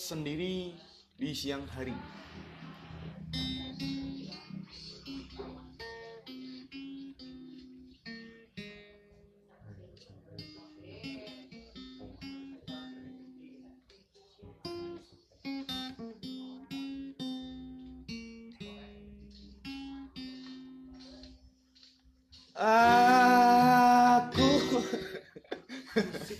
sendiri di siang hari. Aku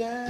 down.